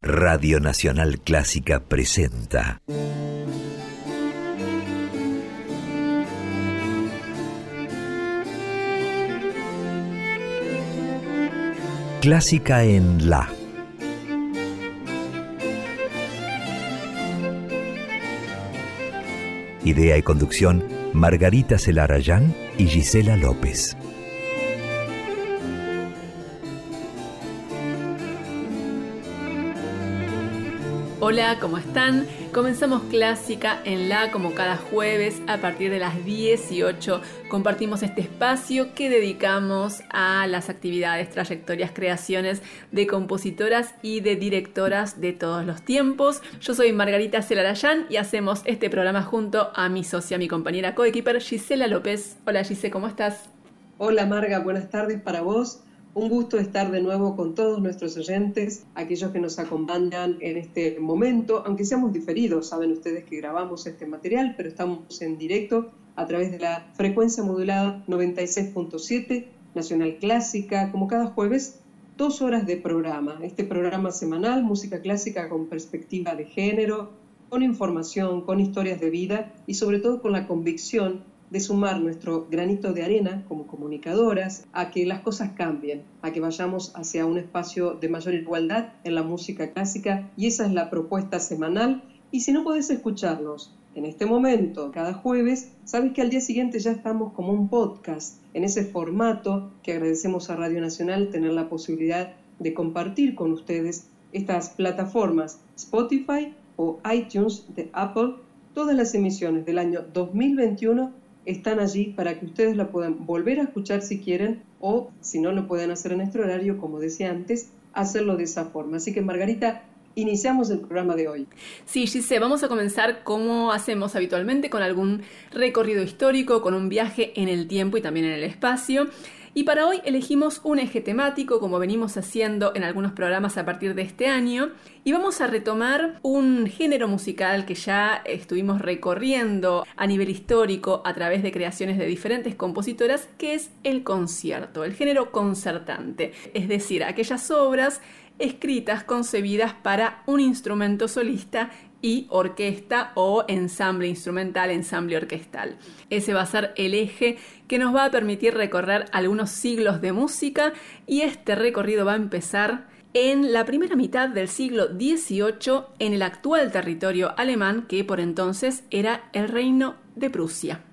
Radio Nacional Clásica presenta. Clásica en La. Idea y conducción, Margarita Celarayán y Gisela López. Hola, ¿cómo están? Comenzamos Clásica en La como cada jueves a partir de las 18. Compartimos este espacio que dedicamos a las actividades, trayectorias, creaciones de compositoras y de directoras de todos los tiempos. Yo soy Margarita Celarayán y hacemos este programa junto a mi socia, mi compañera coequiper Gisela López. Hola Gisela, ¿cómo estás? Hola Marga, buenas tardes para vos un gusto estar de nuevo con todos nuestros oyentes, aquellos que nos acompañan en este momento, aunque seamos diferidos, saben ustedes que grabamos este material, pero estamos en directo a través de la frecuencia modulada 96.7 Nacional Clásica, como cada jueves, dos horas de programa. Este programa semanal, música clásica con perspectiva de género, con información, con historias de vida y sobre todo con la convicción de sumar nuestro granito de arena como comunicadoras a que las cosas cambien, a que vayamos hacia un espacio de mayor igualdad en la música clásica y esa es la propuesta semanal. Y si no podés escucharnos en este momento, cada jueves, sabes que al día siguiente ya estamos como un podcast en ese formato que agradecemos a Radio Nacional tener la posibilidad de compartir con ustedes estas plataformas Spotify o iTunes de Apple, todas las emisiones del año 2021 están allí para que ustedes la puedan volver a escuchar si quieren o si no lo pueden hacer en nuestro horario, como decía antes, hacerlo de esa forma. Así que Margarita, iniciamos el programa de hoy. Sí, Gise, vamos a comenzar como hacemos habitualmente con algún recorrido histórico, con un viaje en el tiempo y también en el espacio. Y para hoy elegimos un eje temático, como venimos haciendo en algunos programas a partir de este año, y vamos a retomar un género musical que ya estuvimos recorriendo a nivel histórico a través de creaciones de diferentes compositoras, que es el concierto, el género concertante, es decir, aquellas obras escritas, concebidas para un instrumento solista y orquesta o ensamble instrumental, ensamble orquestal. Ese va a ser el eje que nos va a permitir recorrer algunos siglos de música y este recorrido va a empezar en la primera mitad del siglo XVIII en el actual territorio alemán que por entonces era el reino de Prusia.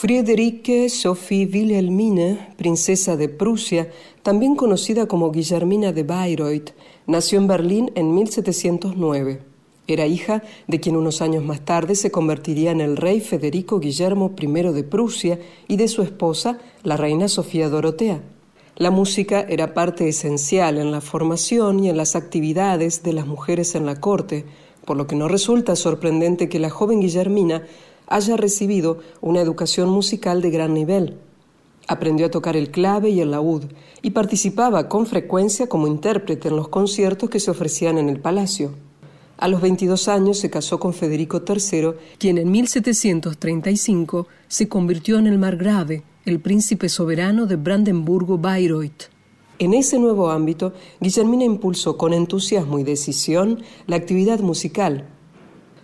Friederike Sophie Wilhelmine, princesa de Prusia, también conocida como Guillermina de Bayreuth, nació en Berlín en 1709. Era hija de quien unos años más tarde se convertiría en el rey Federico Guillermo I de Prusia y de su esposa, la reina Sofía Dorotea. La música era parte esencial en la formación y en las actividades de las mujeres en la corte, por lo que no resulta sorprendente que la joven Guillermina haya recibido una educación musical de gran nivel. Aprendió a tocar el clave y el laúd y participaba con frecuencia como intérprete en los conciertos que se ofrecían en el palacio. A los 22 años se casó con Federico III, quien en 1735 se convirtió en el margrave, el príncipe soberano de Brandenburgo-Bayreuth. En ese nuevo ámbito, Guillermina impulsó con entusiasmo y decisión la actividad musical,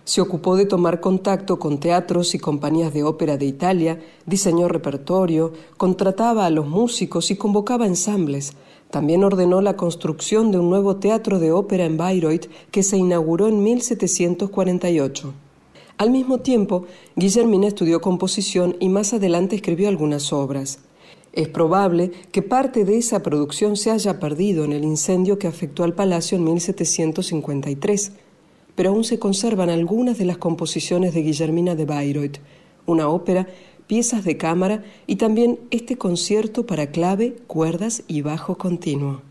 se ocupó de tomar contacto con teatros y compañías de ópera de Italia, diseñó repertorio, contrataba a los músicos y convocaba ensambles. También ordenó la construcción de un nuevo teatro de ópera en Bayreuth que se inauguró en 1748. Al mismo tiempo, Guillermina estudió composición y más adelante escribió algunas obras. Es probable que parte de esa producción se haya perdido en el incendio que afectó al palacio en 1753 pero aún se conservan algunas de las composiciones de Guillermina de Bayreuth, una ópera, piezas de cámara y también este concierto para clave, cuerdas y bajo continuo.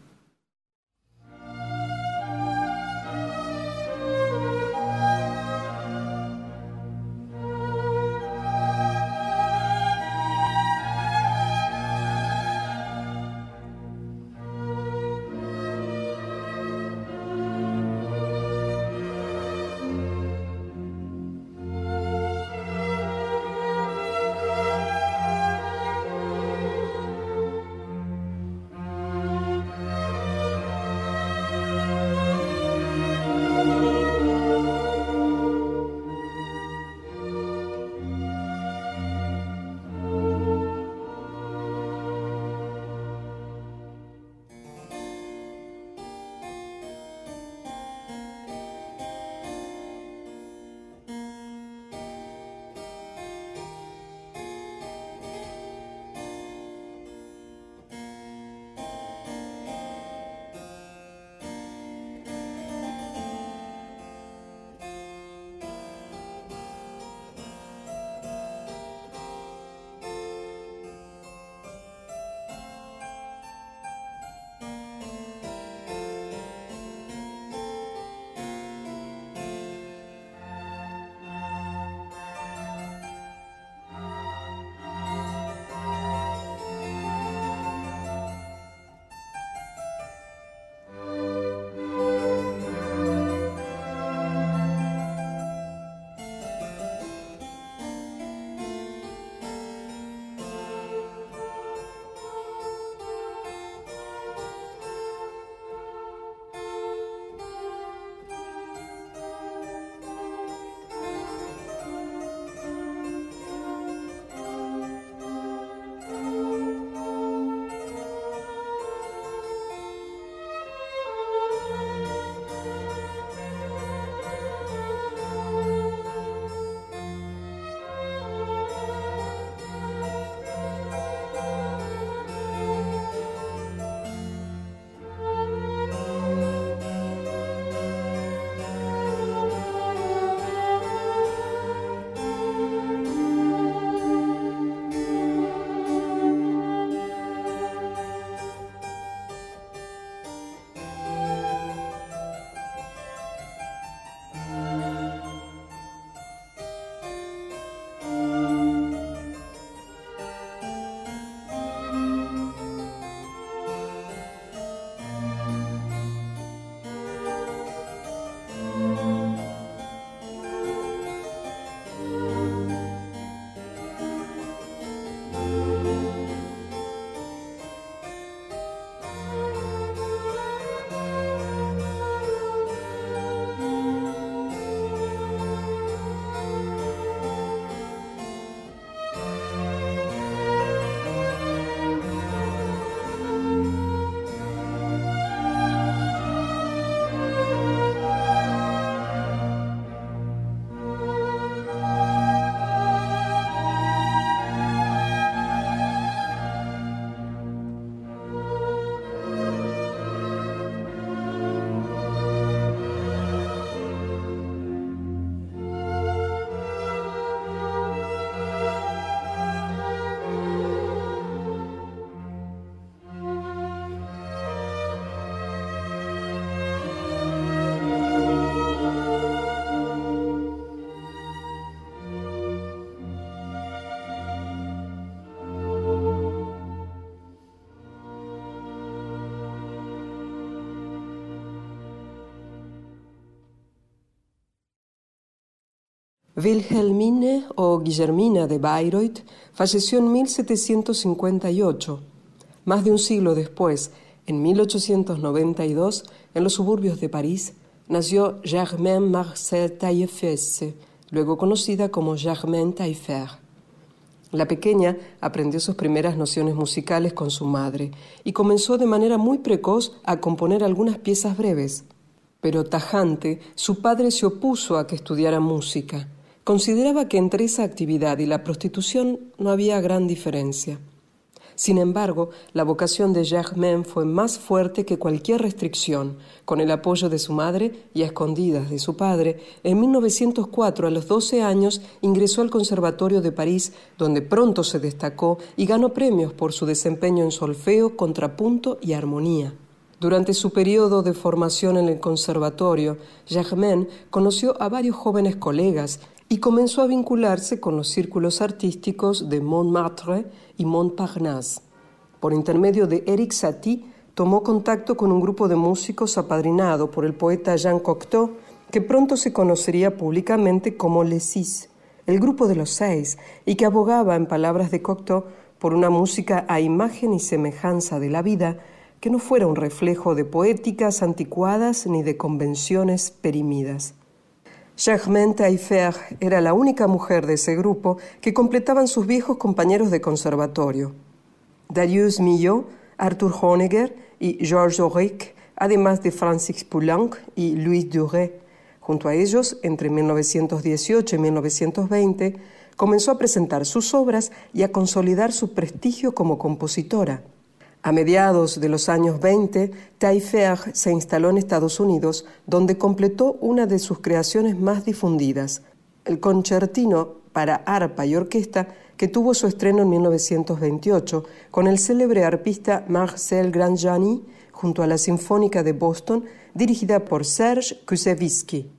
Wilhelmine o Guillermina de Bayreuth falleció en 1758. Más de un siglo después, en 1892, en los suburbios de París, nació Germaine Marcel Taillefer, luego conocida como Germaine Taillefer. La pequeña aprendió sus primeras nociones musicales con su madre y comenzó de manera muy precoz a componer algunas piezas breves. Pero tajante, su padre se opuso a que estudiara música Consideraba que entre esa actividad y la prostitución no había gran diferencia. Sin embargo, la vocación de Germain fue más fuerte que cualquier restricción. Con el apoyo de su madre y a escondidas de su padre, en 1904, a los 12 años, ingresó al Conservatorio de París, donde pronto se destacó y ganó premios por su desempeño en solfeo, contrapunto y armonía. Durante su periodo de formación en el conservatorio, Germain conoció a varios jóvenes colegas y comenzó a vincularse con los círculos artísticos de Montmartre y Montparnasse. Por intermedio de Eric Satie, tomó contacto con un grupo de músicos apadrinado por el poeta Jean Cocteau, que pronto se conocería públicamente como Les Six, el grupo de los seis, y que abogaba, en palabras de Cocteau, por una música a imagen y semejanza de la vida, que no fuera un reflejo de poéticas anticuadas ni de convenciones perimidas. Germaine Taillefer era la única mujer de ese grupo que completaban sus viejos compañeros de conservatorio. Darius Milhaud, Arthur Honegger y Georges Auric, además de Francis Poulenc y Louis Duret. Junto a ellos, entre 1918 y 1920, comenzó a presentar sus obras y a consolidar su prestigio como compositora. A mediados de los años 20, Taillefer se instaló en Estados Unidos, donde completó una de sus creaciones más difundidas, el concertino para arpa y orquesta, que tuvo su estreno en 1928 con el célebre arpista Marcel Granjani junto a la Sinfónica de Boston, dirigida por Serge Kusevitsky.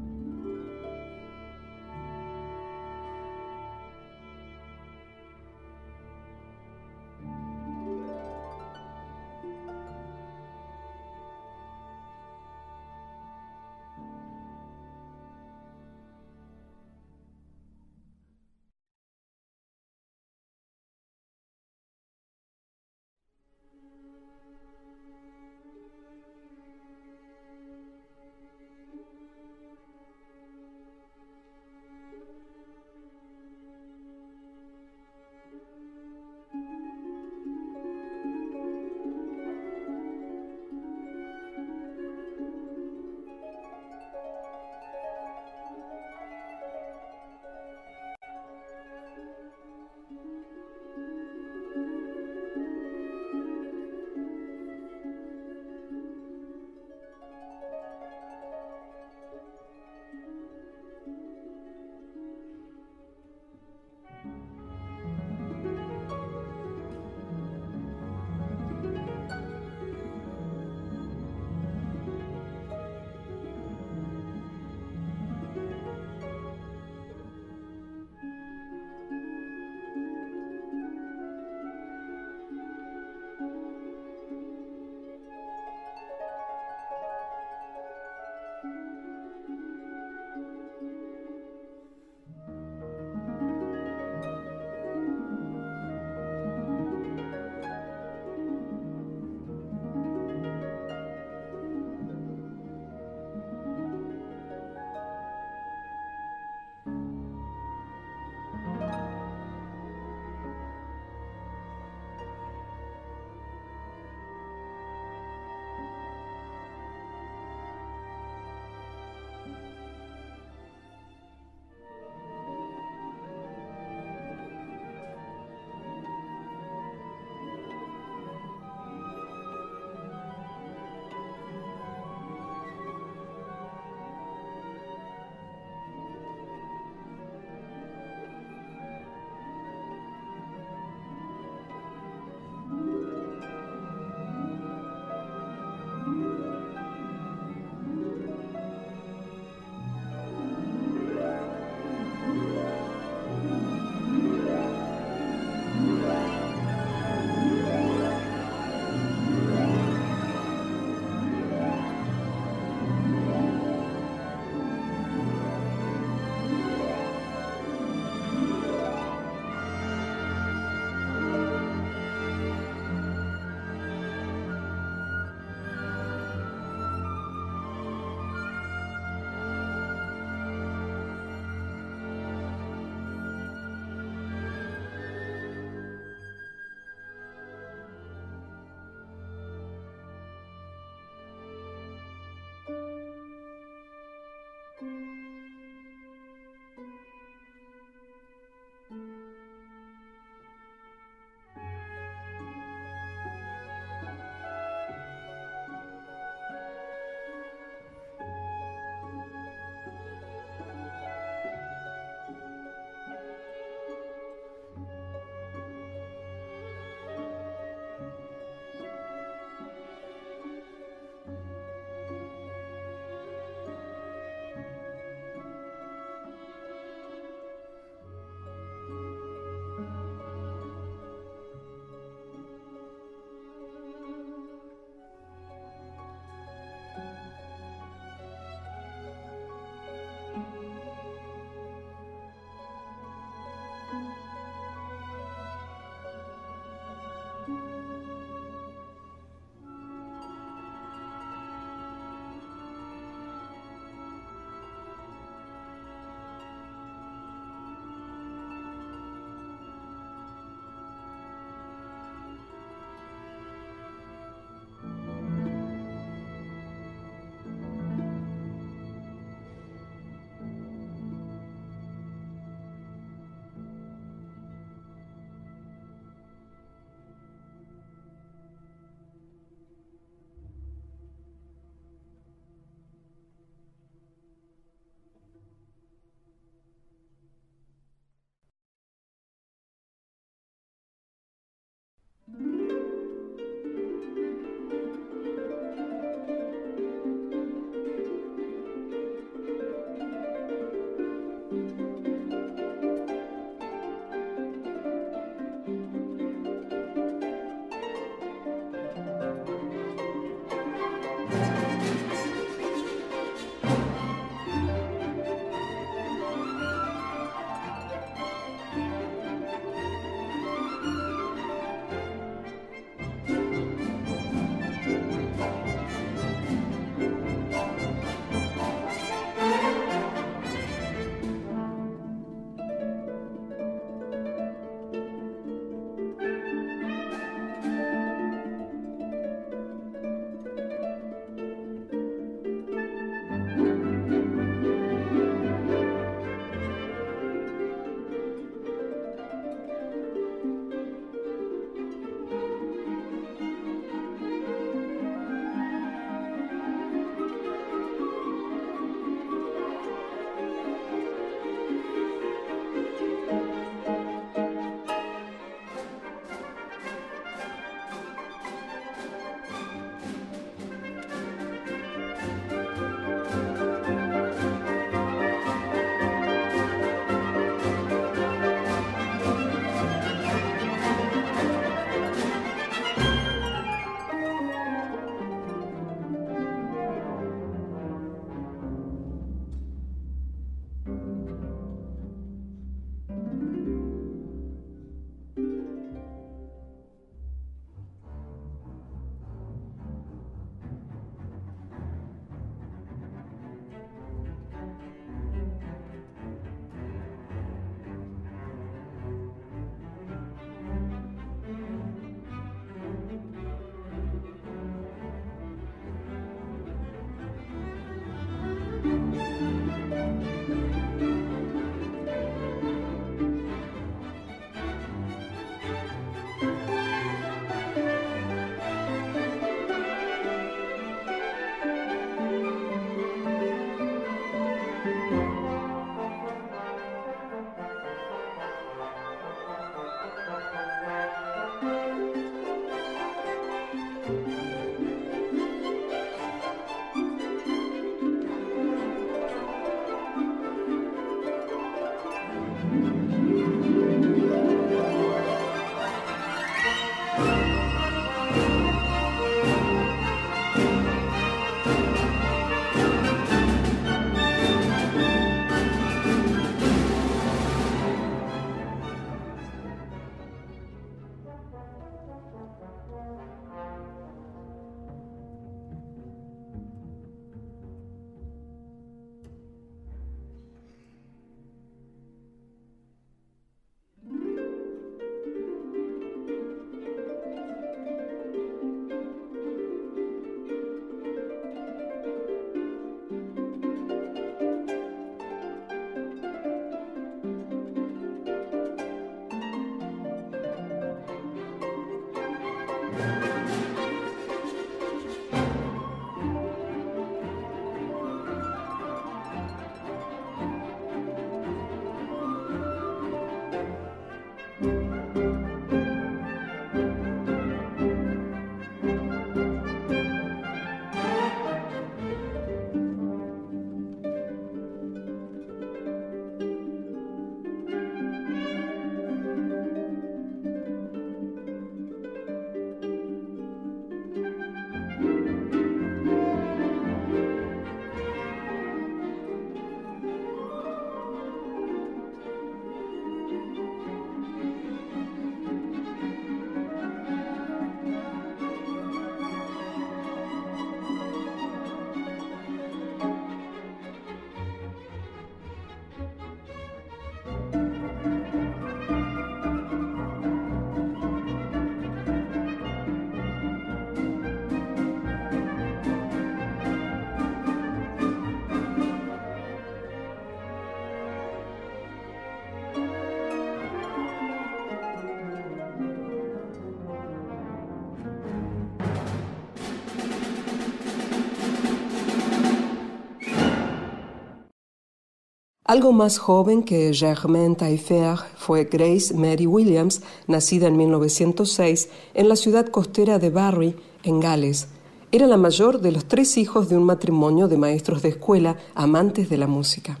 Algo más joven que Germaine Taillefer fue Grace Mary Williams, nacida en 1906 en la ciudad costera de Barry, en Gales. Era la mayor de los tres hijos de un matrimonio de maestros de escuela amantes de la música.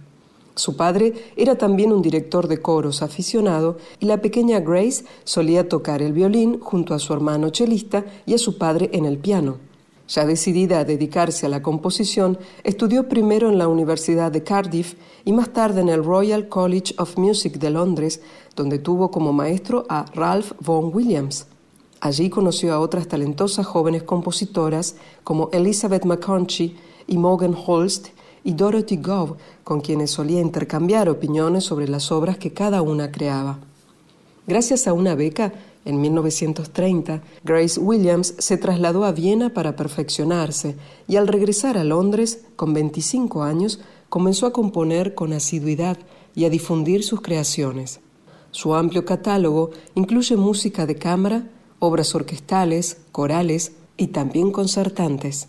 Su padre era también un director de coros aficionado y la pequeña Grace solía tocar el violín junto a su hermano chelista y a su padre en el piano. Ya decidida a dedicarse a la composición, estudió primero en la Universidad de Cardiff y más tarde en el Royal College of Music de Londres, donde tuvo como maestro a Ralph Vaughan Williams. Allí conoció a otras talentosas jóvenes compositoras como Elizabeth McConchy y Morgan Holst y Dorothy Gove, con quienes solía intercambiar opiniones sobre las obras que cada una creaba. Gracias a una beca, en 1930, Grace Williams se trasladó a Viena para perfeccionarse y al regresar a Londres, con 25 años, comenzó a componer con asiduidad y a difundir sus creaciones. Su amplio catálogo incluye música de cámara, obras orquestales, corales y también concertantes.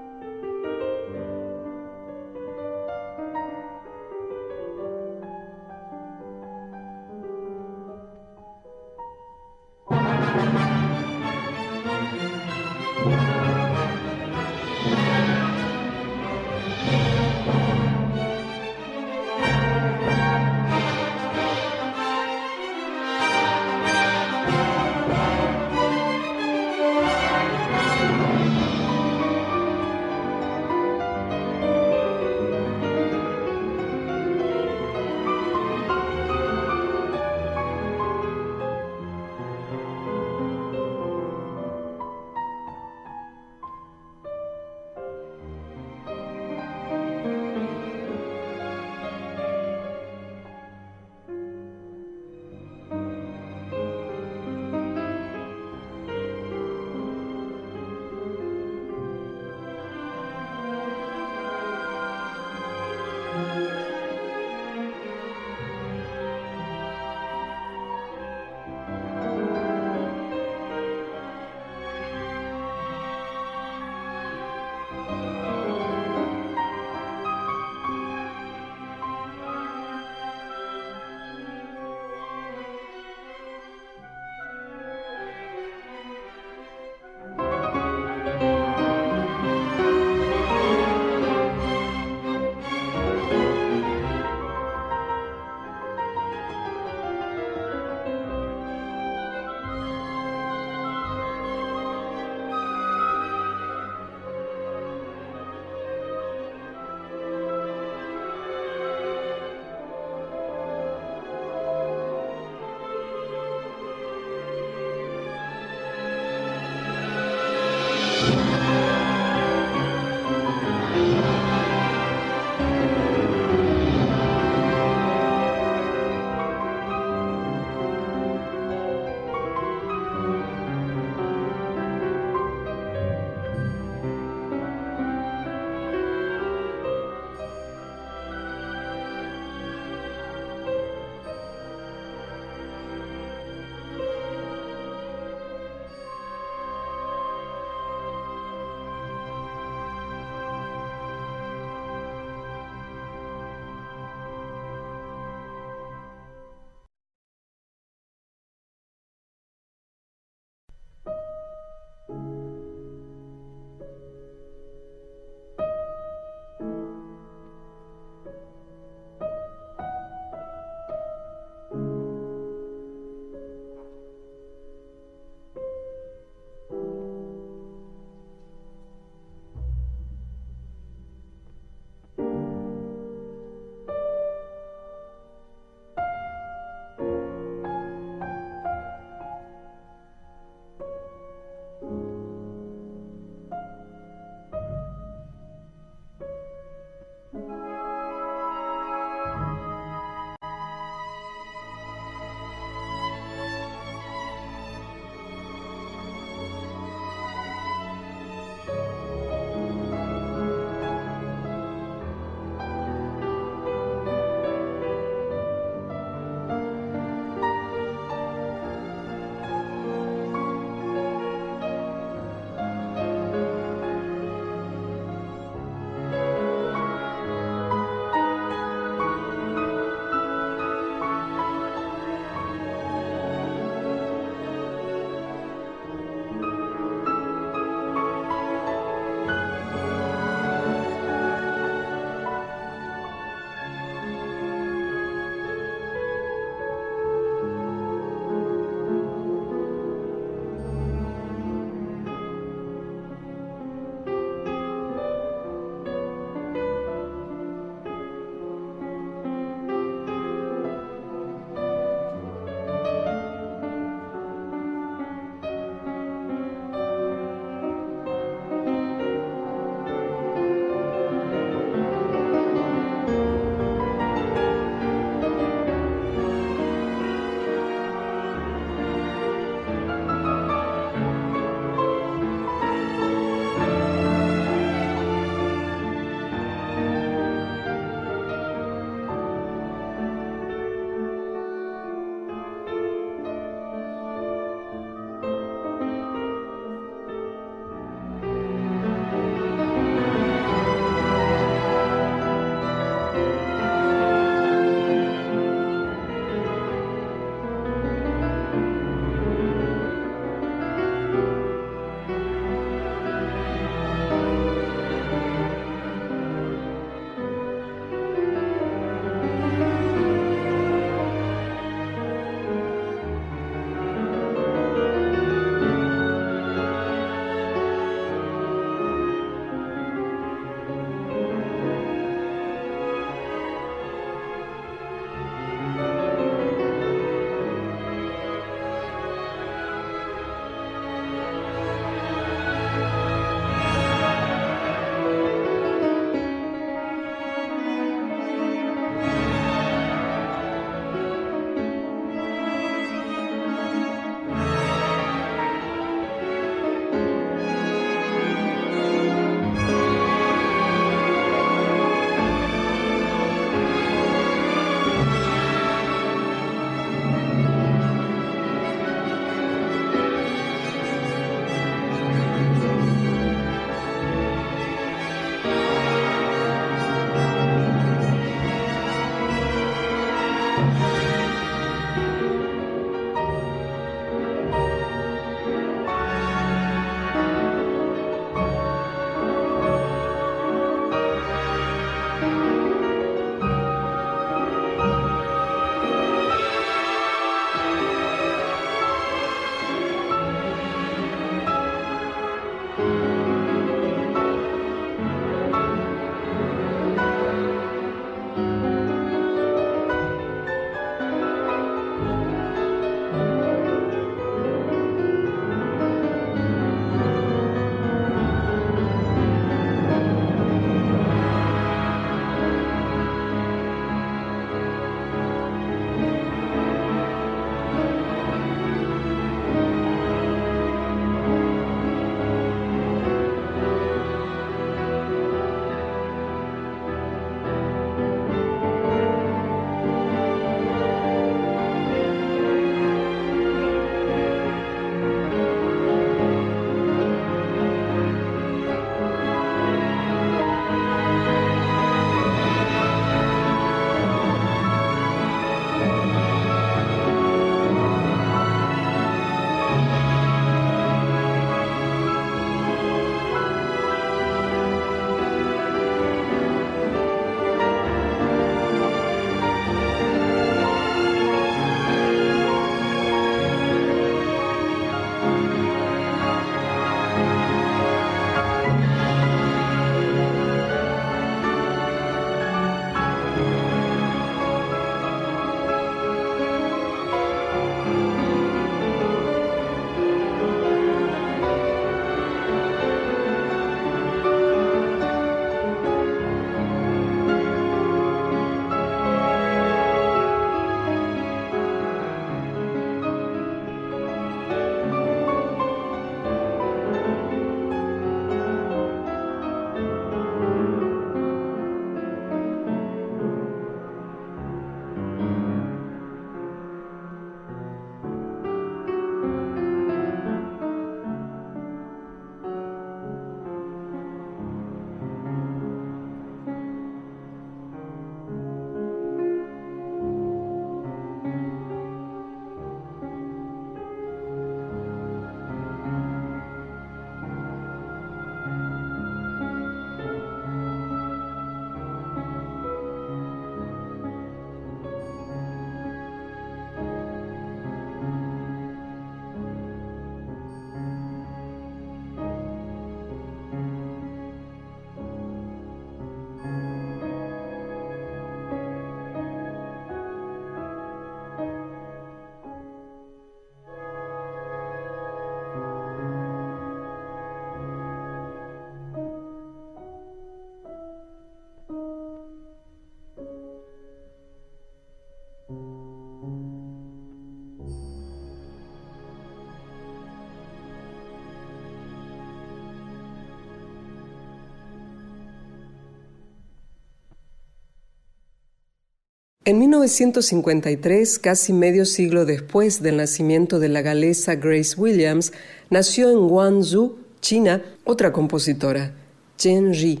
En 1953, casi medio siglo después del nacimiento de la galesa Grace Williams, nació en Guangzhou, China, otra compositora, Chen Ri.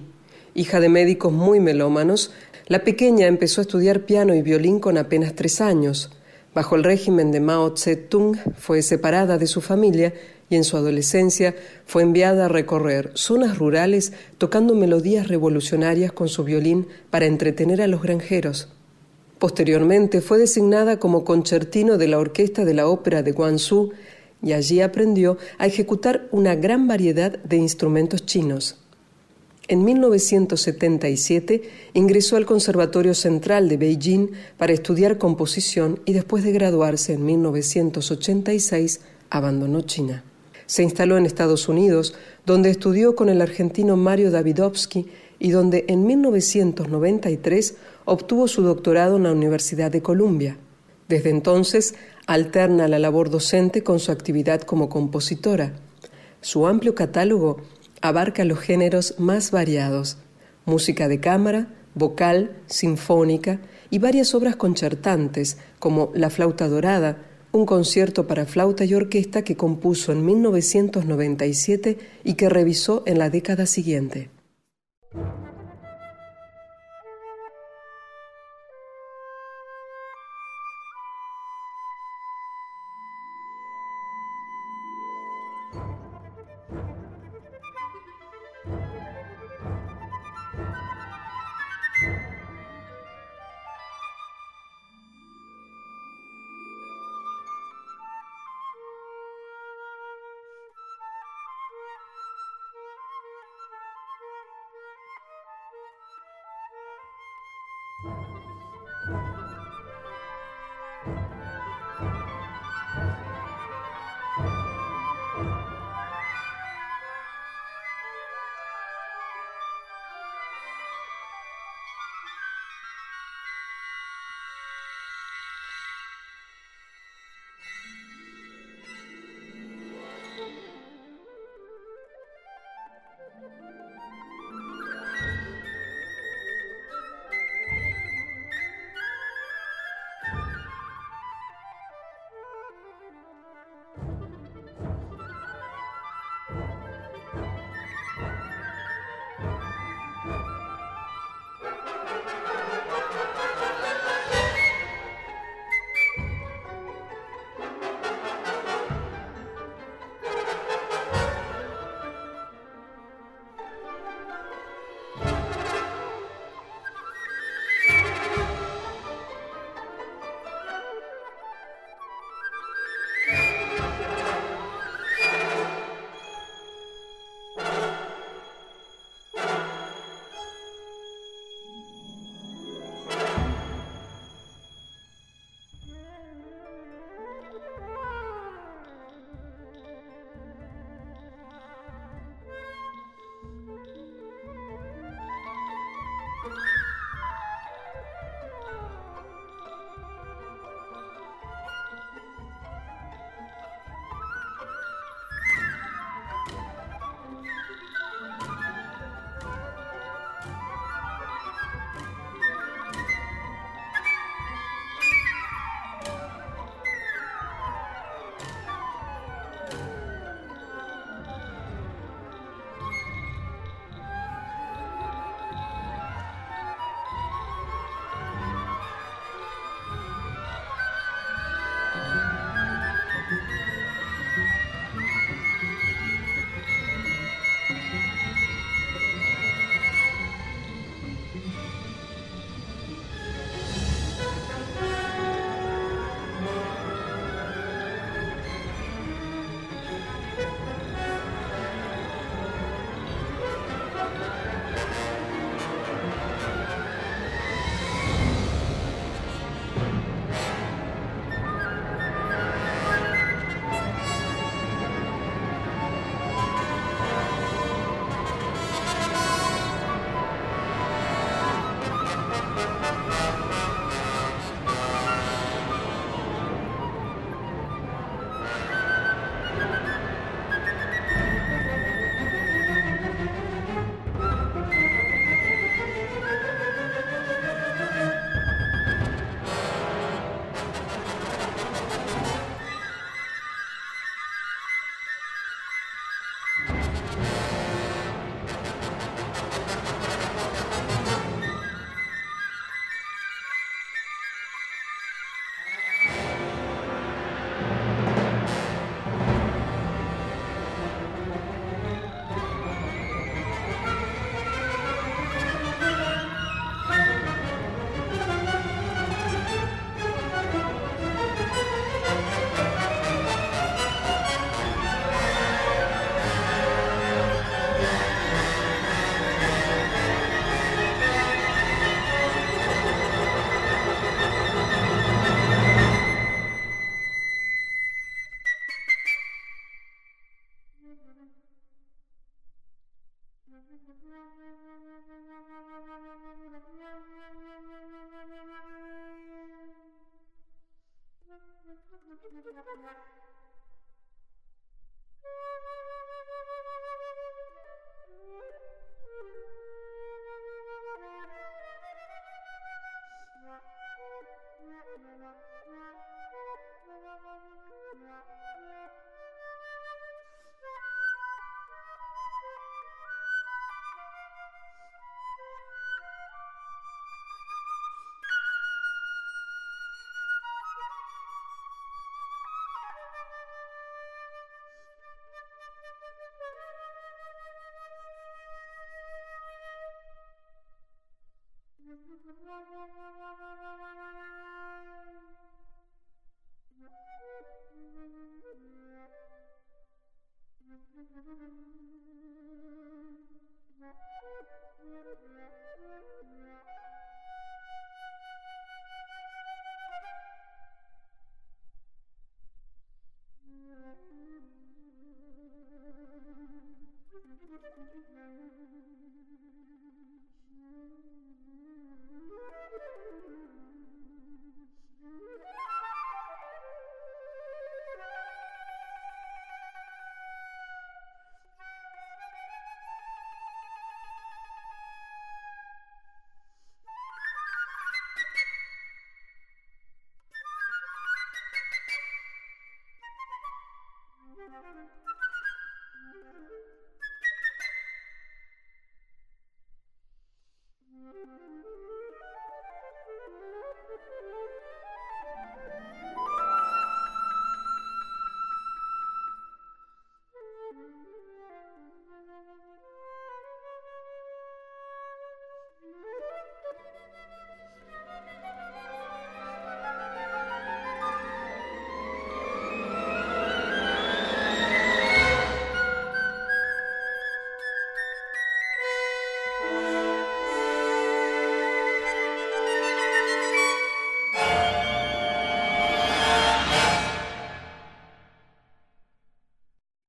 Hija de médicos muy melómanos, la pequeña empezó a estudiar piano y violín con apenas tres años. Bajo el régimen de Mao Tse-tung fue separada de su familia y en su adolescencia fue enviada a recorrer zonas rurales tocando melodías revolucionarias con su violín para entretener a los granjeros. Posteriormente fue designada como concertino de la Orquesta de la Ópera de Guangzhou y allí aprendió a ejecutar una gran variedad de instrumentos chinos. En 1977 ingresó al Conservatorio Central de Beijing para estudiar composición y después de graduarse en 1986 abandonó China. Se instaló en Estados Unidos, donde estudió con el argentino Mario Davidovsky y donde en 1993 obtuvo su doctorado en la Universidad de Columbia. Desde entonces alterna la labor docente con su actividad como compositora. Su amplio catálogo abarca los géneros más variados, música de cámara, vocal, sinfónica y varias obras concertantes como La flauta dorada, un concierto para flauta y orquesta que compuso en 1997 y que revisó en la década siguiente. Thank you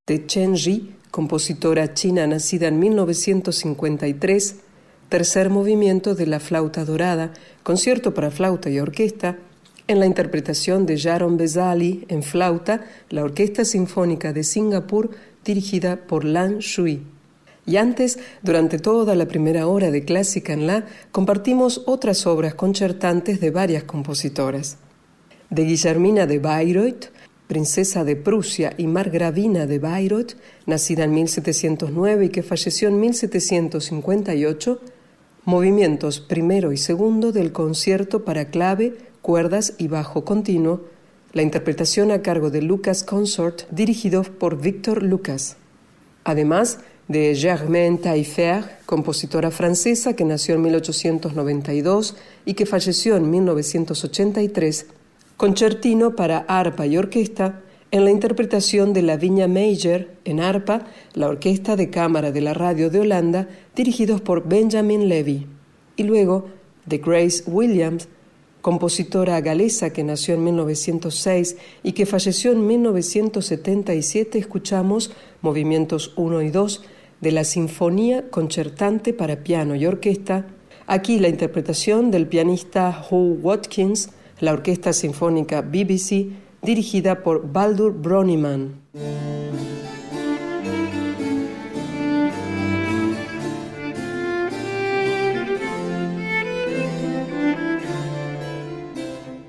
de Chen Ji, compositora china nacida en 1953, tercer movimiento de la flauta dorada, concierto para flauta y orquesta, en la interpretación de Jaron Bezali en flauta, la Orquesta Sinfónica de Singapur dirigida por Lan Shui. Y antes, durante toda la primera hora de Clásica en La, compartimos otras obras concertantes de varias compositoras. De Guillermina de Bayreuth, princesa de Prusia y margravina de Bayreuth, nacida en 1709 y que falleció en 1758, movimientos primero y segundo del concierto para clave, cuerdas y bajo continuo, la interpretación a cargo de Lucas Consort, dirigido por Victor Lucas. Además de Germaine Taillefer, compositora francesa que nació en 1892 y que falleció en 1983, concertino para arpa y orquesta en la interpretación de la Viña Major en arpa, la Orquesta de Cámara de la Radio de Holanda, dirigidos por Benjamin Levy, y luego de Grace Williams, compositora galesa que nació en 1906 y que falleció en 1977, escuchamos movimientos 1 y 2 de la Sinfonía Concertante para Piano y Orquesta, aquí la interpretación del pianista Hugh Watkins, la Orquesta Sinfónica BBC, dirigida por Baldur Broniman.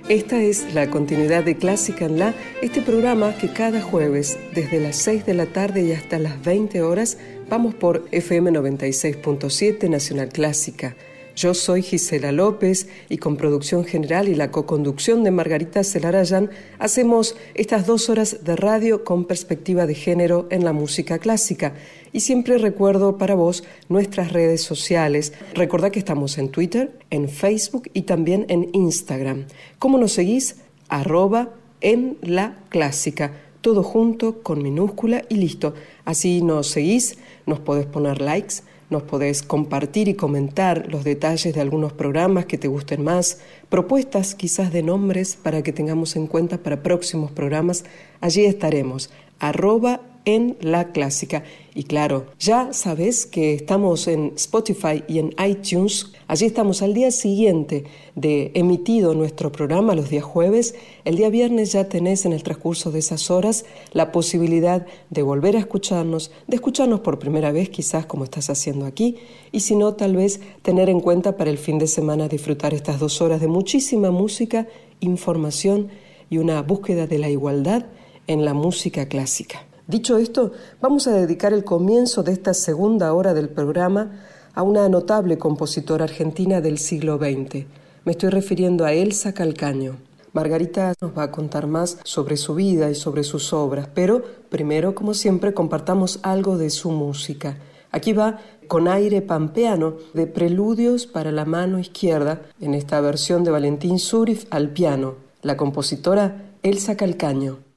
Esta es la continuidad de Clásica en La, este programa que cada jueves, desde las 6 de la tarde y hasta las 20 horas, vamos por FM 96.7 Nacional Clásica yo soy Gisela López y con producción general y la coconducción de Margarita Celarayán hacemos estas dos horas de radio con perspectiva de género en la música clásica. Y siempre recuerdo para vos nuestras redes sociales. Recordá que estamos en Twitter, en Facebook y también en Instagram. ¿Cómo nos seguís? Arroba en la clásica. Todo junto con minúscula y listo. Así nos seguís, nos podés poner likes nos podés compartir y comentar los detalles de algunos programas que te gusten más, propuestas quizás de nombres para que tengamos en cuenta para próximos programas. Allí estaremos. Arroba en la clásica. Y claro, ya sabes que estamos en Spotify y en iTunes. Allí estamos al día siguiente de emitido nuestro programa los días jueves. El día viernes ya tenés en el transcurso de esas horas la posibilidad de volver a escucharnos, de escucharnos por primera vez quizás como estás haciendo aquí, y si no, tal vez tener en cuenta para el fin de semana disfrutar estas dos horas de muchísima música, información y una búsqueda de la igualdad en la música clásica. Dicho esto, vamos a dedicar el comienzo de esta segunda hora del programa a una notable compositora argentina del siglo XX. Me estoy refiriendo a Elsa Calcaño. Margarita nos va a contar más sobre su vida y sobre sus obras, pero primero, como siempre, compartamos algo de su música. Aquí va con aire pampeano de Preludios para la mano izquierda, en esta versión de Valentín Surif al piano, la compositora Elsa Calcaño.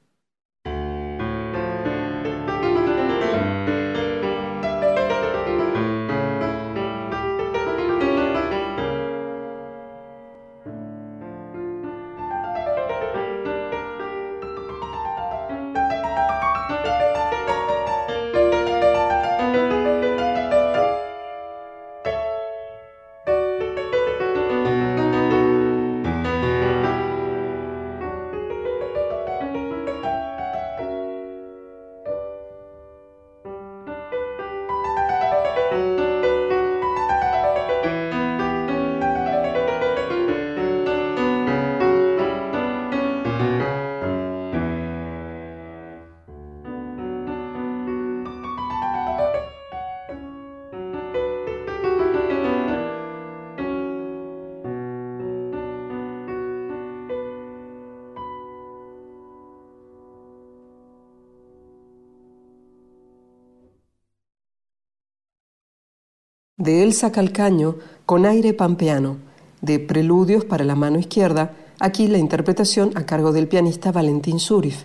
De Elsa Calcaño con aire pampeano, de Preludios para la mano izquierda, aquí la interpretación a cargo del pianista Valentín Surif.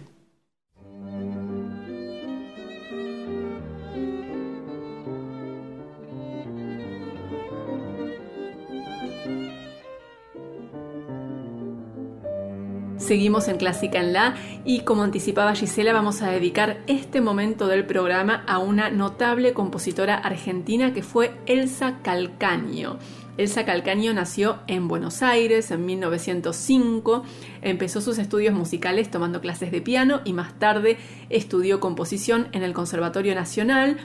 Seguimos en Clásica en La y como anticipaba Gisela vamos a dedicar este momento del programa a una notable compositora argentina que fue Elsa Calcaño. Elsa Calcaño nació en Buenos Aires en 1905, empezó sus estudios musicales tomando clases de piano y más tarde estudió composición en el Conservatorio Nacional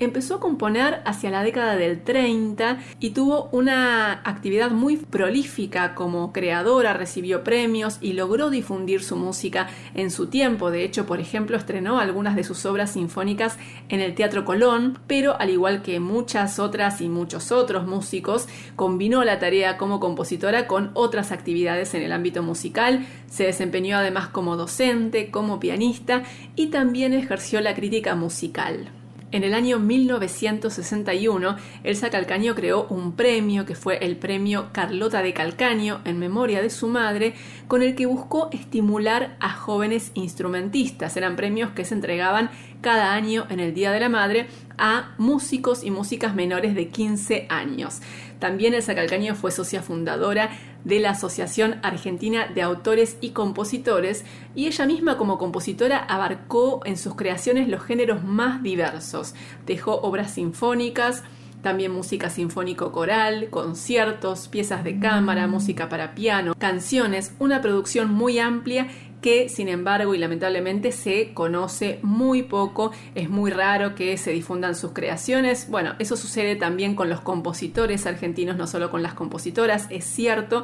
Empezó a componer hacia la década del 30 y tuvo una actividad muy prolífica como creadora, recibió premios y logró difundir su música en su tiempo. De hecho, por ejemplo, estrenó algunas de sus obras sinfónicas en el Teatro Colón, pero al igual que muchas otras y muchos otros músicos, combinó la tarea como compositora con otras actividades en el ámbito musical, se desempeñó además como docente, como pianista y también ejerció la crítica musical. En el año 1961, Elsa Calcaño creó un premio que fue el premio Carlota de Calcaño en memoria de su madre, con el que buscó estimular a jóvenes instrumentistas. Eran premios que se entregaban cada año en el Día de la Madre a músicos y músicas menores de 15 años. También Elsa Calcaño fue socia fundadora de la Asociación Argentina de Autores y Compositores y ella misma como compositora abarcó en sus creaciones los géneros más diversos. Dejó obras sinfónicas, también música sinfónico-coral, conciertos, piezas de cámara, música para piano, canciones, una producción muy amplia que sin embargo y lamentablemente se conoce muy poco, es muy raro que se difundan sus creaciones. Bueno, eso sucede también con los compositores argentinos, no solo con las compositoras, es cierto,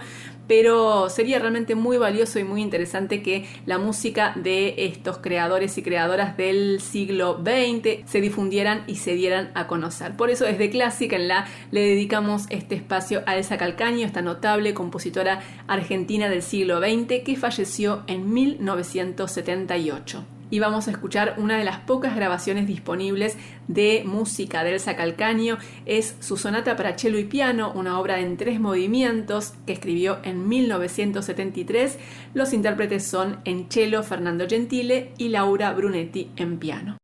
pero sería realmente muy valioso y muy interesante que la música de estos creadores y creadoras del siglo XX se difundieran y se dieran a conocer. Por eso desde Clásica en la le dedicamos este espacio a Elsa Calcaño, esta notable compositora argentina del siglo XX que falleció en 1978 y vamos a escuchar una de las pocas grabaciones disponibles de música de Elsa Calcaño. Es su sonata para cello y piano, una obra en tres movimientos que escribió en 1973. Los intérpretes son en cello Fernando Gentile y Laura Brunetti en piano.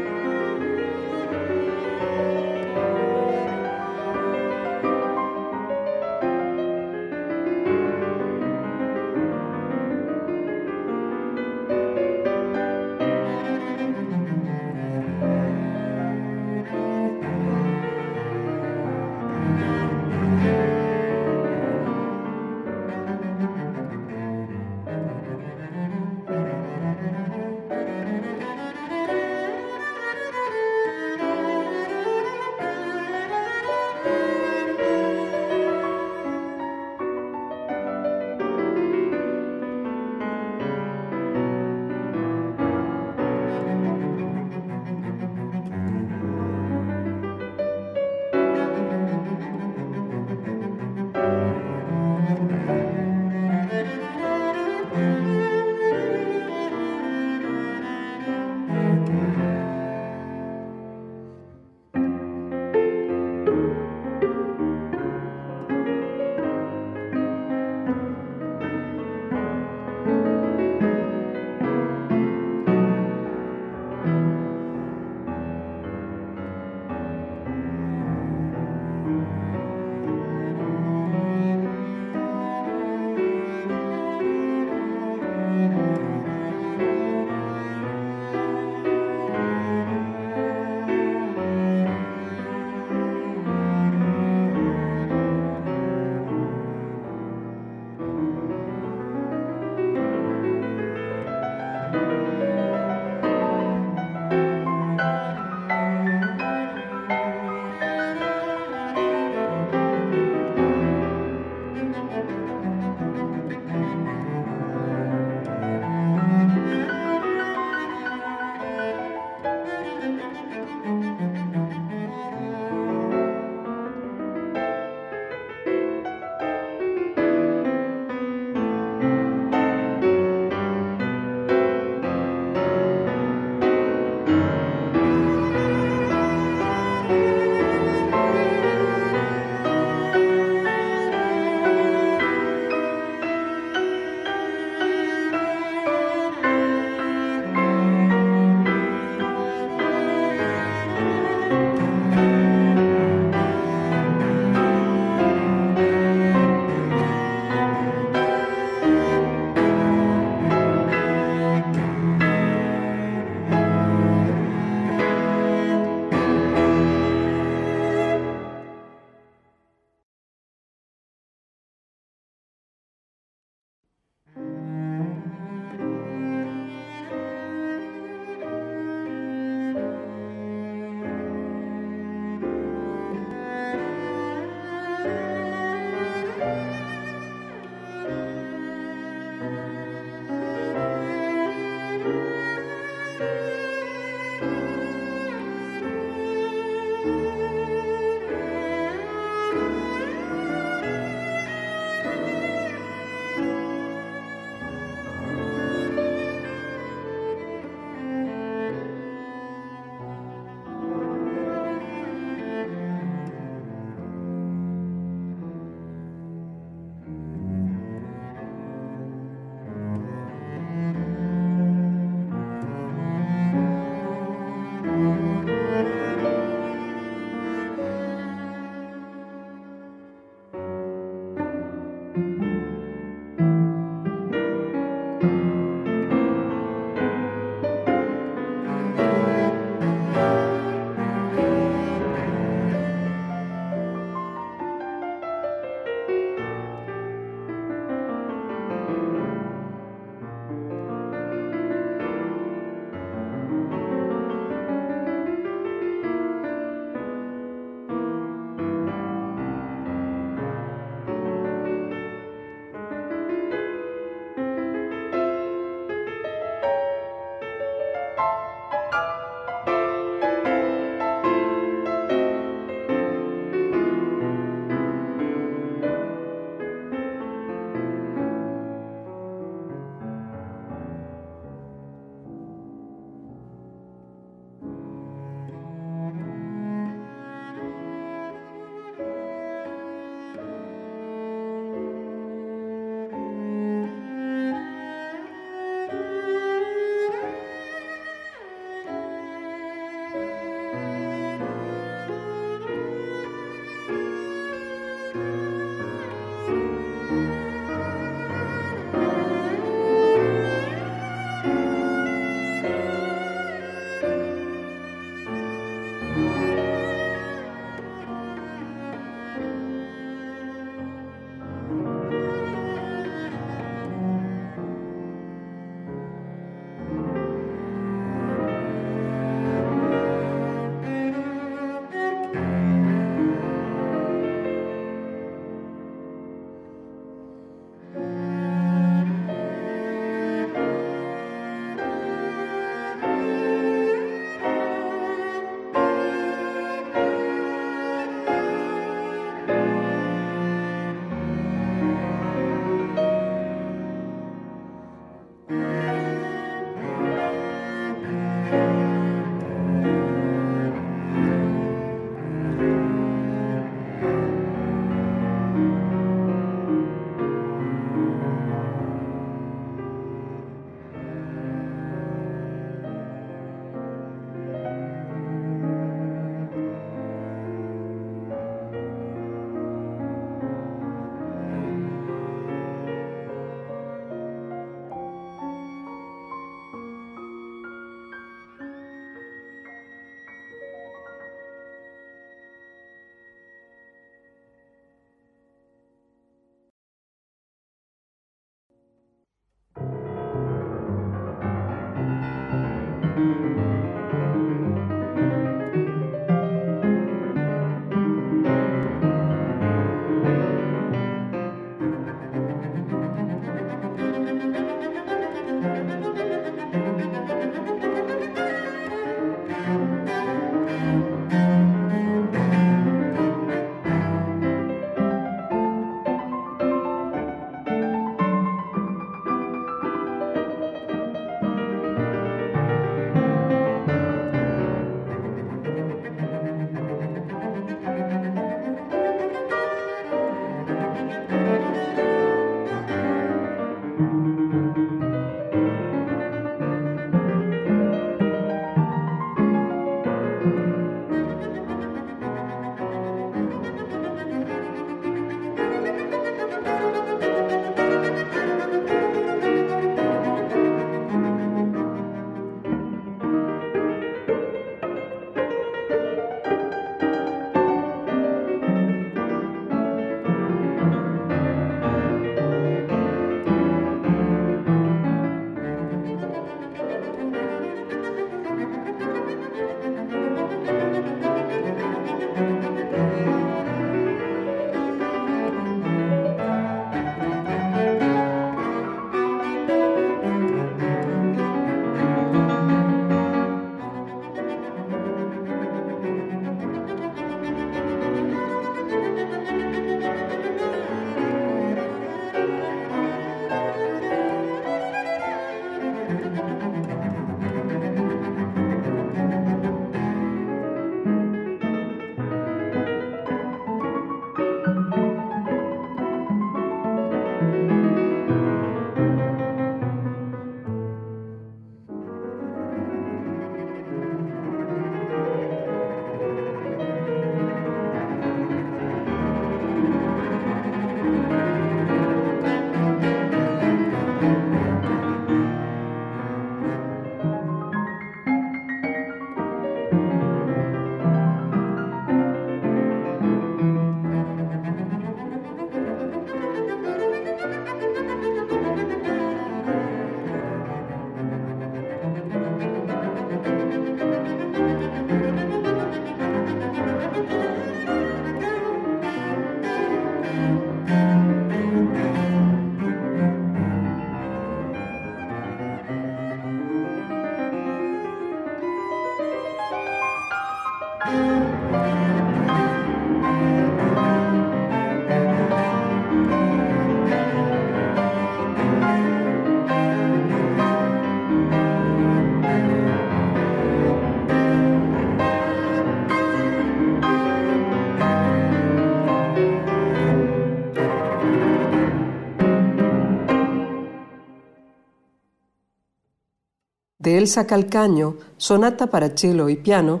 De Elsa Calcaño, Sonata para cello y piano,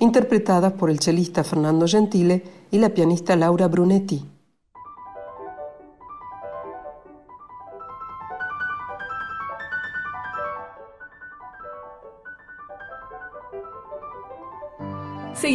interpretadas por el chelista Fernando Gentile y la pianista Laura Brunetti.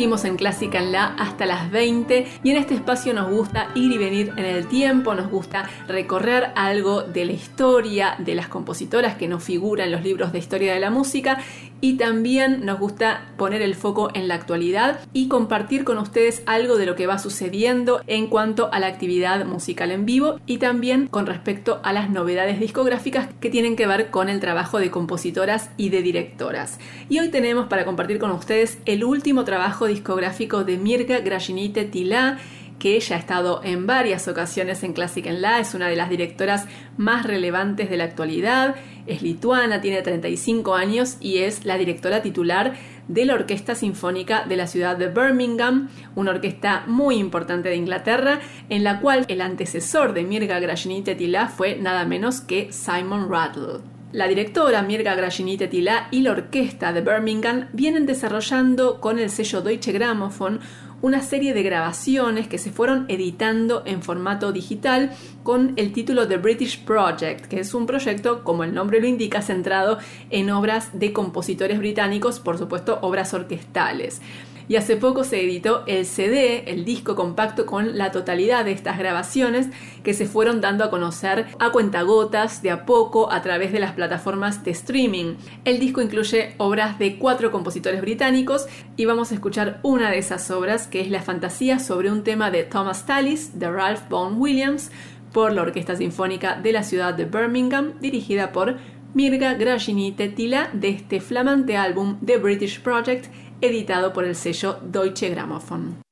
En Clásica en La hasta las 20 y en este espacio nos gusta ir y venir en el tiempo, nos gusta recorrer algo de la historia de las compositoras que nos figuran en los libros de historia de la música y también nos gusta poner el foco en la actualidad y compartir con ustedes algo de lo que va sucediendo en cuanto a la actividad musical en vivo y también con respecto a las novedades discográficas que tienen que ver con el trabajo de compositoras y de directoras. Y hoy tenemos para compartir con ustedes el último trabajo discográfico de Mirka Grajinite Tila que ella ha estado en varias ocasiones en Classic en La, es una de las directoras más relevantes de la actualidad, es lituana, tiene 35 años y es la directora titular de la Orquesta Sinfónica de la ciudad de Birmingham, una orquesta muy importante de Inglaterra, en la cual el antecesor de Mirga Grashini Tetila fue nada menos que Simon Rattle. La directora Mirga Grashini Tetila y la orquesta de Birmingham vienen desarrollando con el sello Deutsche Grammophon una serie de grabaciones que se fueron editando en formato digital con el título The British Project, que es un proyecto, como el nombre lo indica, centrado en obras de compositores británicos, por supuesto, obras orquestales y hace poco se editó el CD, el disco compacto con la totalidad de estas grabaciones que se fueron dando a conocer a cuentagotas de a poco a través de las plataformas de streaming. El disco incluye obras de cuatro compositores británicos y vamos a escuchar una de esas obras que es la fantasía sobre un tema de Thomas Tallis de Ralph Vaughan Williams por la Orquesta Sinfónica de la ciudad de Birmingham dirigida por Mirga Grashini Tetila de este flamante álbum The British Project editado por el sello Deutsche Grammophon.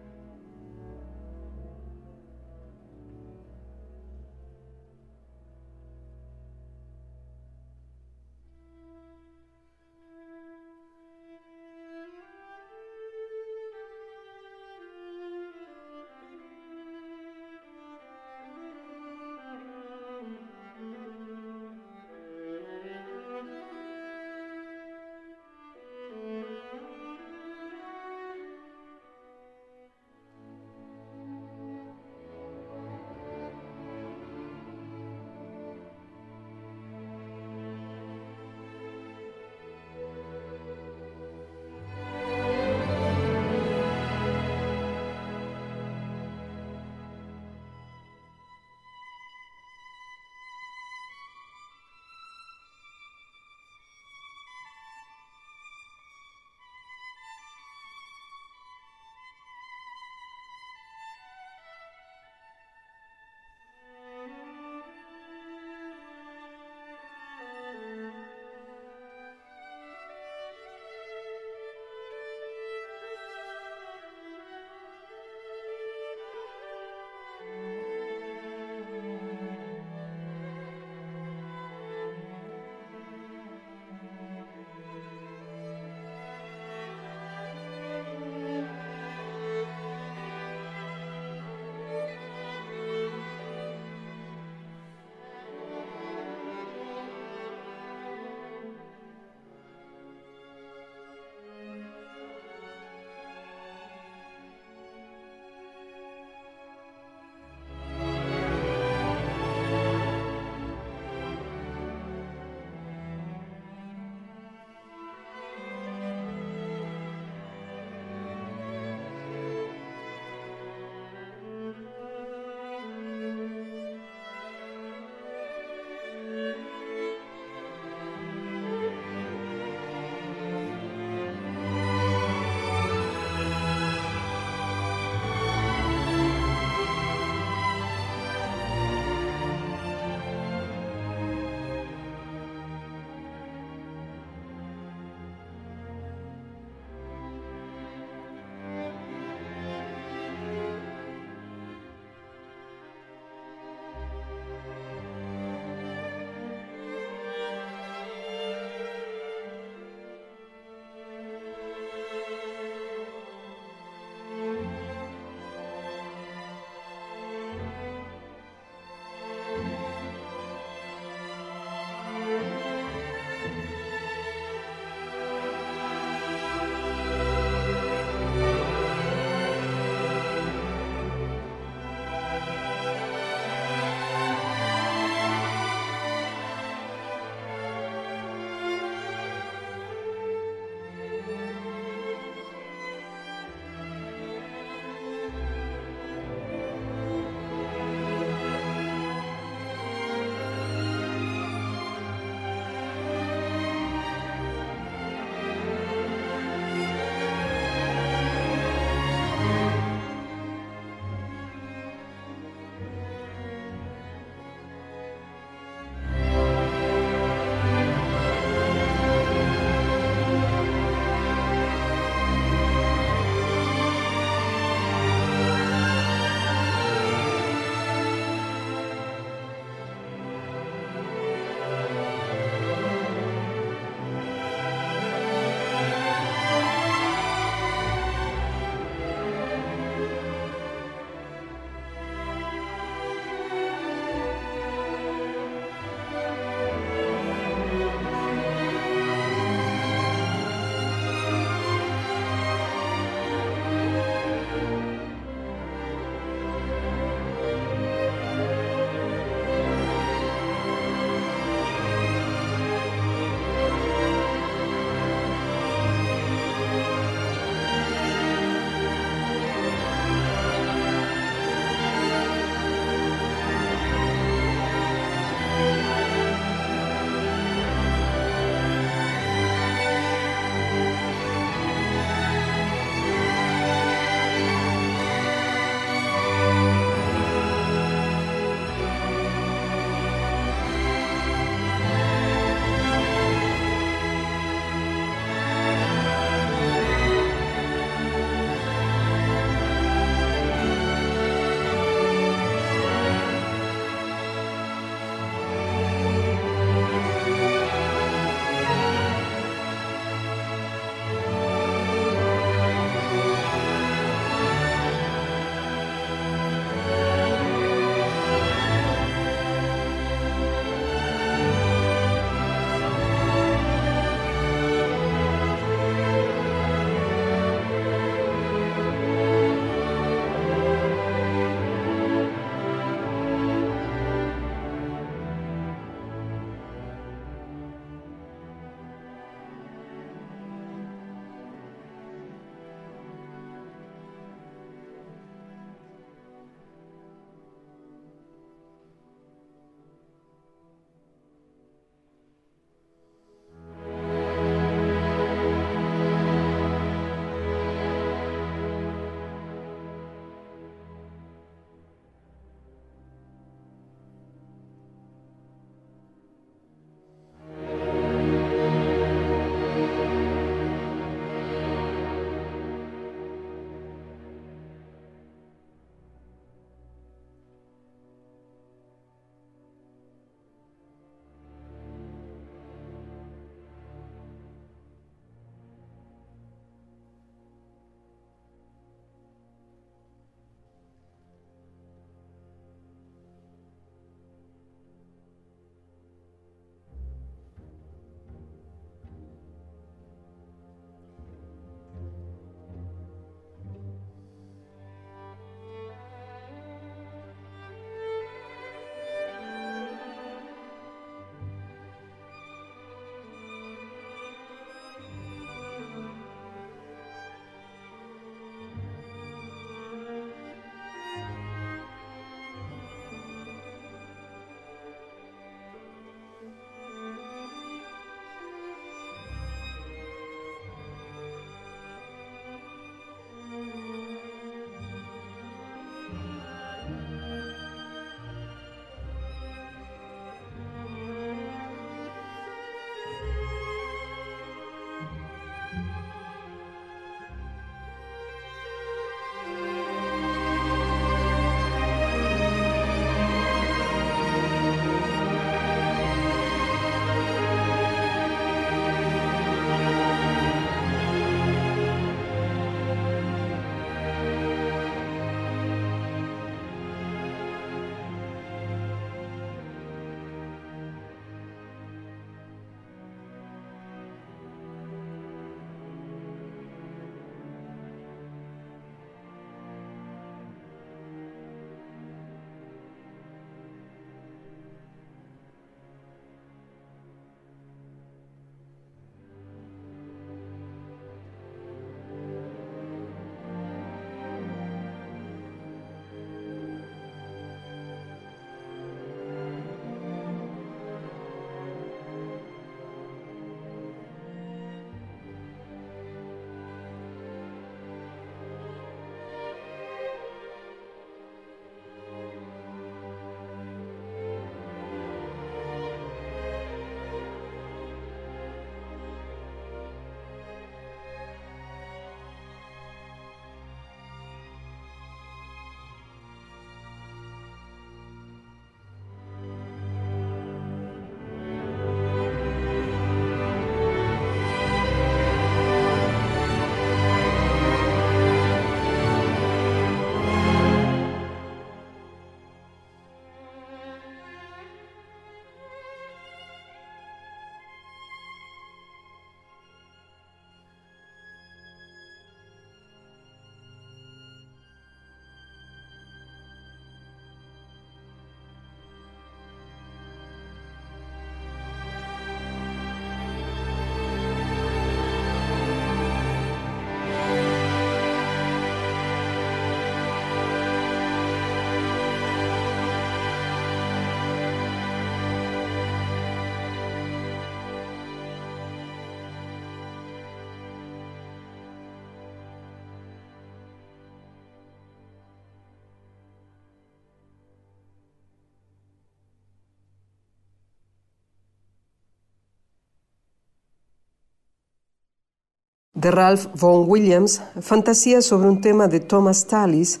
De Ralph Vaughan Williams, fantasía sobre un tema de Thomas Tallis,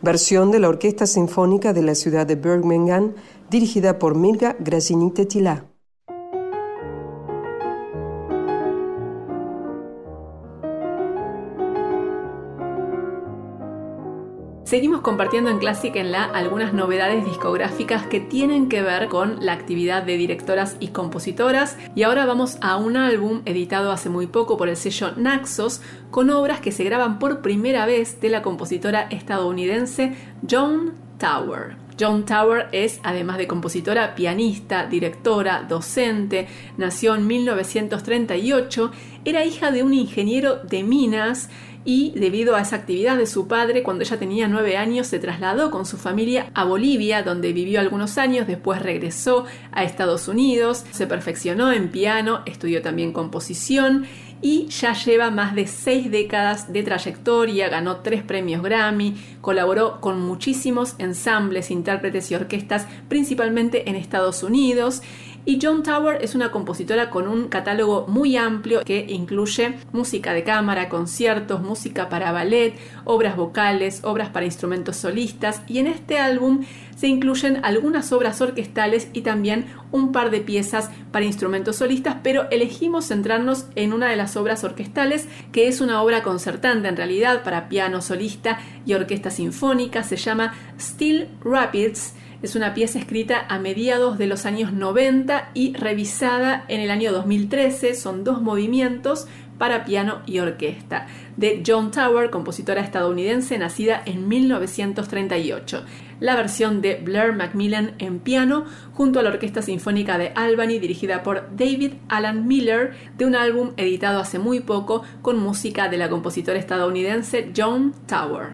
versión de la Orquesta Sinfónica de la ciudad de Birmingham, dirigida por Mirga Grazzini Tetilá. Seguimos compartiendo en Classic en la algunas novedades discográficas que tienen que ver con la actividad de directoras y compositoras y ahora vamos a un álbum editado hace muy poco por el sello Naxos con obras que se graban por primera vez de la compositora estadounidense Joan Tower. Joan Tower es, además de compositora, pianista, directora, docente, nació en 1938, era hija de un ingeniero de minas y debido a esa actividad de su padre, cuando ella tenía nueve años se trasladó con su familia a Bolivia, donde vivió algunos años, después regresó a Estados Unidos, se perfeccionó en piano, estudió también composición y ya lleva más de seis décadas de trayectoria, ganó tres premios Grammy, colaboró con muchísimos ensambles, intérpretes y orquestas, principalmente en Estados Unidos y John Tower es una compositora con un catálogo muy amplio que incluye música de cámara, conciertos, música para ballet, obras vocales, obras para instrumentos solistas. Y en este álbum se incluyen algunas obras orquestales y también un par de piezas para instrumentos solistas, pero elegimos centrarnos en una de las obras orquestales, que es una obra concertante en realidad para piano solista y orquesta sinfónica, se llama Still Rapids es una pieza escrita a mediados de los años 90 y revisada en el año 2013. Son dos movimientos para piano y orquesta, de John Tower, compositora estadounidense nacida en 1938. La versión de Blair Macmillan en piano, junto a la Orquesta Sinfónica de Albany, dirigida por David Alan Miller, de un álbum editado hace muy poco con música de la compositora estadounidense John Tower.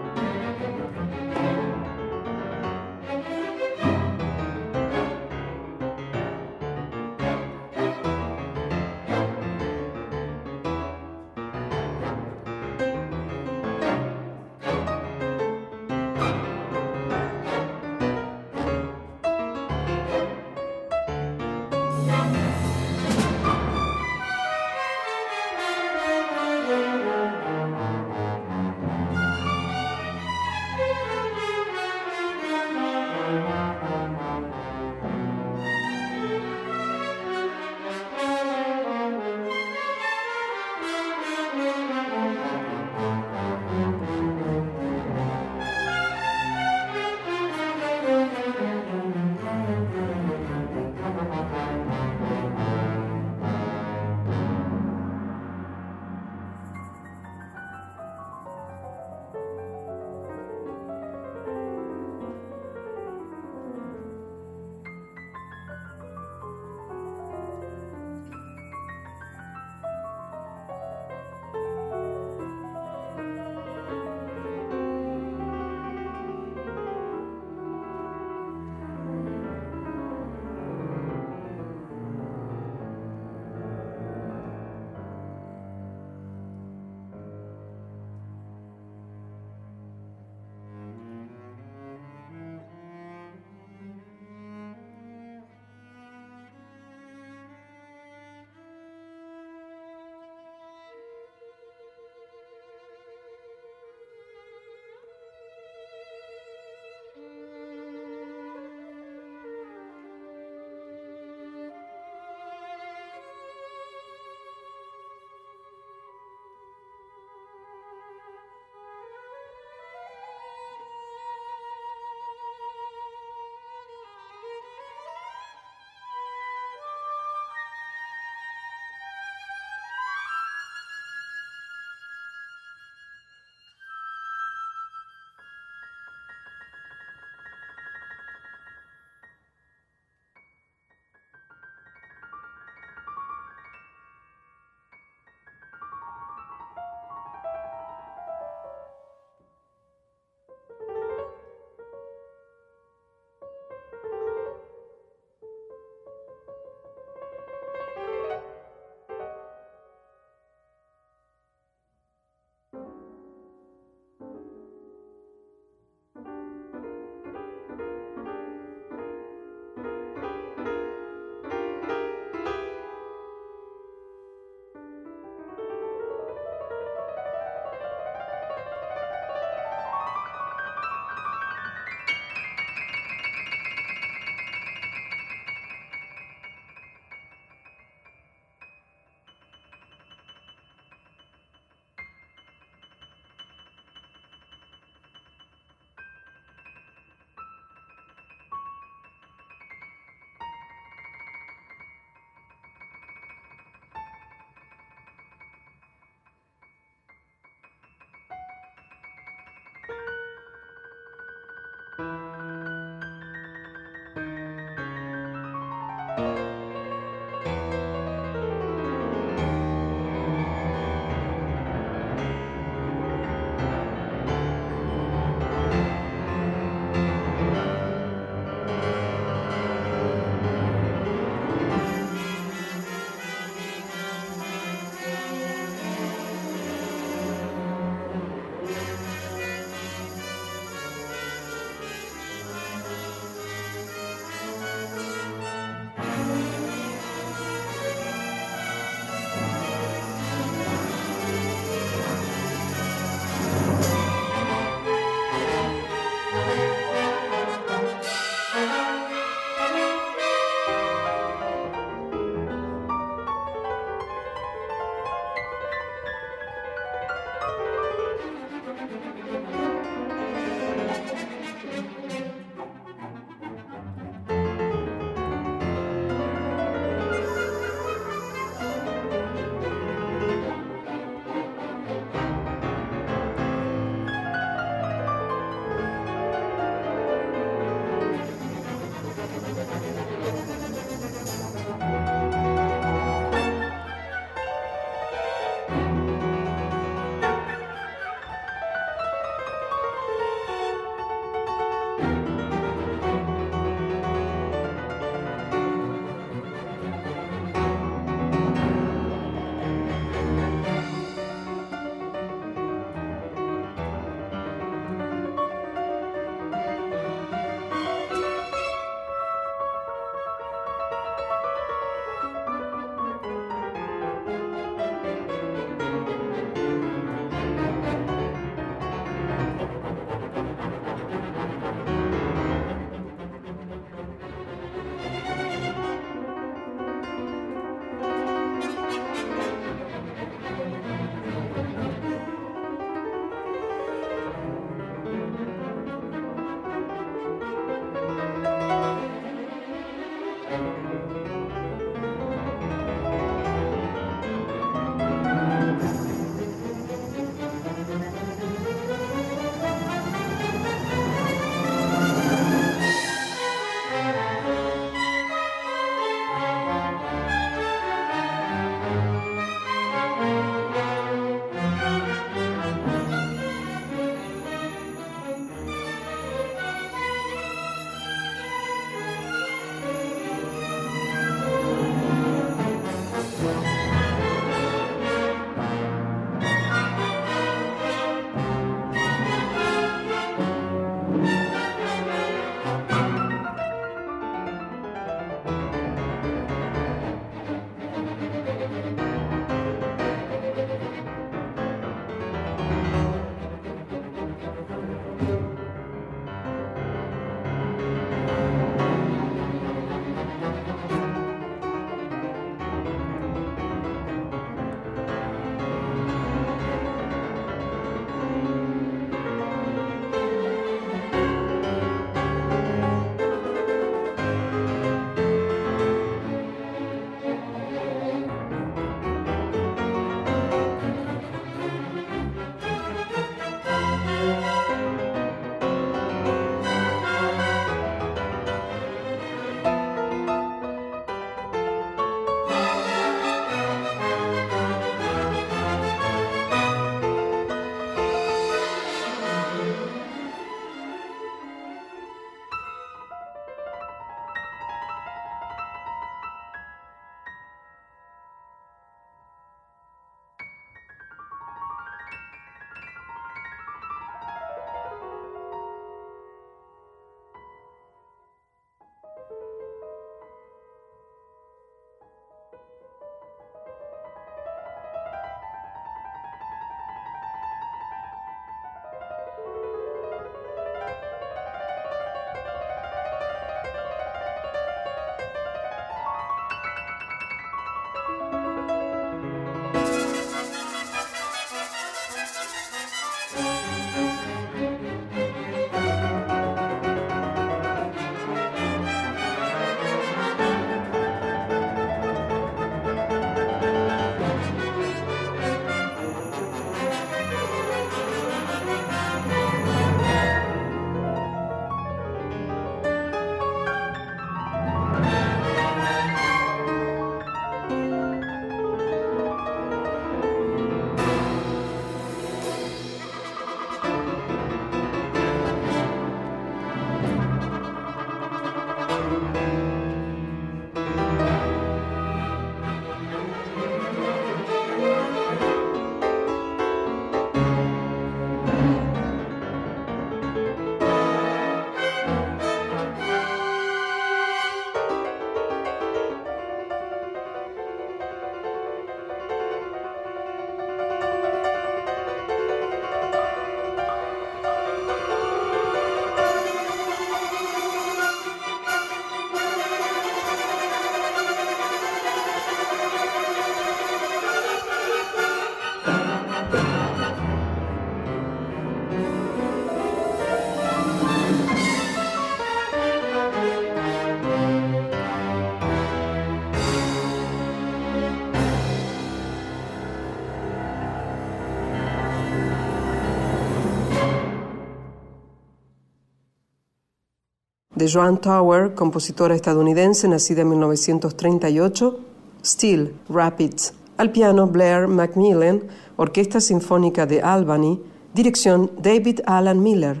De Joan Tower, compositora estadounidense nacida en 1938, Steel, Rapids. Al piano Blair Macmillan, Orquesta Sinfónica de Albany, dirección David Alan Miller.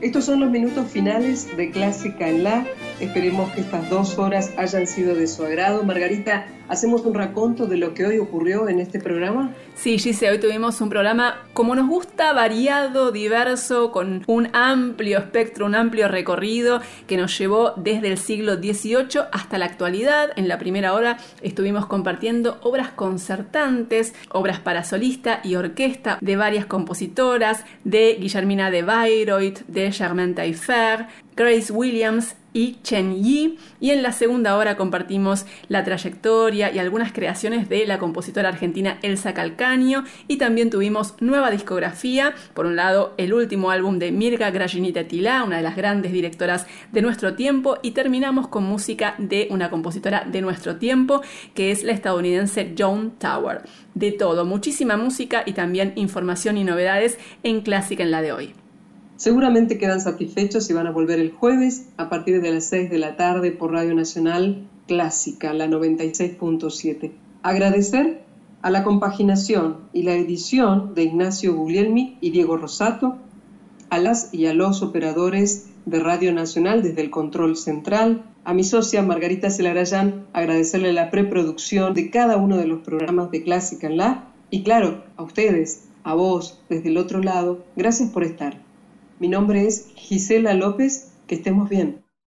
Estos son los minutos finales de Clásica en La. Esperemos que estas dos horas hayan sido de su agrado. Margarita, ¿hacemos un raconto de lo que hoy ocurrió en este programa? Sí, Gise, hoy tuvimos un programa como nos gusta, variado, diverso, con un amplio espectro, un amplio recorrido que nos llevó desde el siglo XVIII hasta la actualidad. En la primera hora estuvimos compartiendo obras concertantes, obras para solista y orquesta de varias compositoras, de Guillermina de Bayreuth, de Germaine Taillefer, Grace Williams y Chen Yi. Y en la segunda hora compartimos la trayectoria y algunas creaciones de la compositora argentina Elsa Calcaño. Y también tuvimos nueva discografía. Por un lado, el último álbum de Mirga Grajinita Tila, una de las grandes directoras de nuestro tiempo. Y terminamos con música de una compositora de nuestro tiempo, que es la estadounidense Joan Tower. De todo, muchísima música y también información y novedades en Clásica en la de hoy. Seguramente quedan satisfechos y van a volver el jueves a partir de las 6 de la tarde por Radio Nacional Clásica, la 96.7. Agradecer a la compaginación y la edición de Ignacio Guglielmi y Diego Rosato, a las y a los operadores de Radio Nacional desde el control central, a mi socia Margarita Celarayán, agradecerle la preproducción de cada uno de los programas de Clásica en la, y claro, a ustedes, a vos desde el otro lado, gracias por estar. Mi nombre es Gisela López, que estemos bien.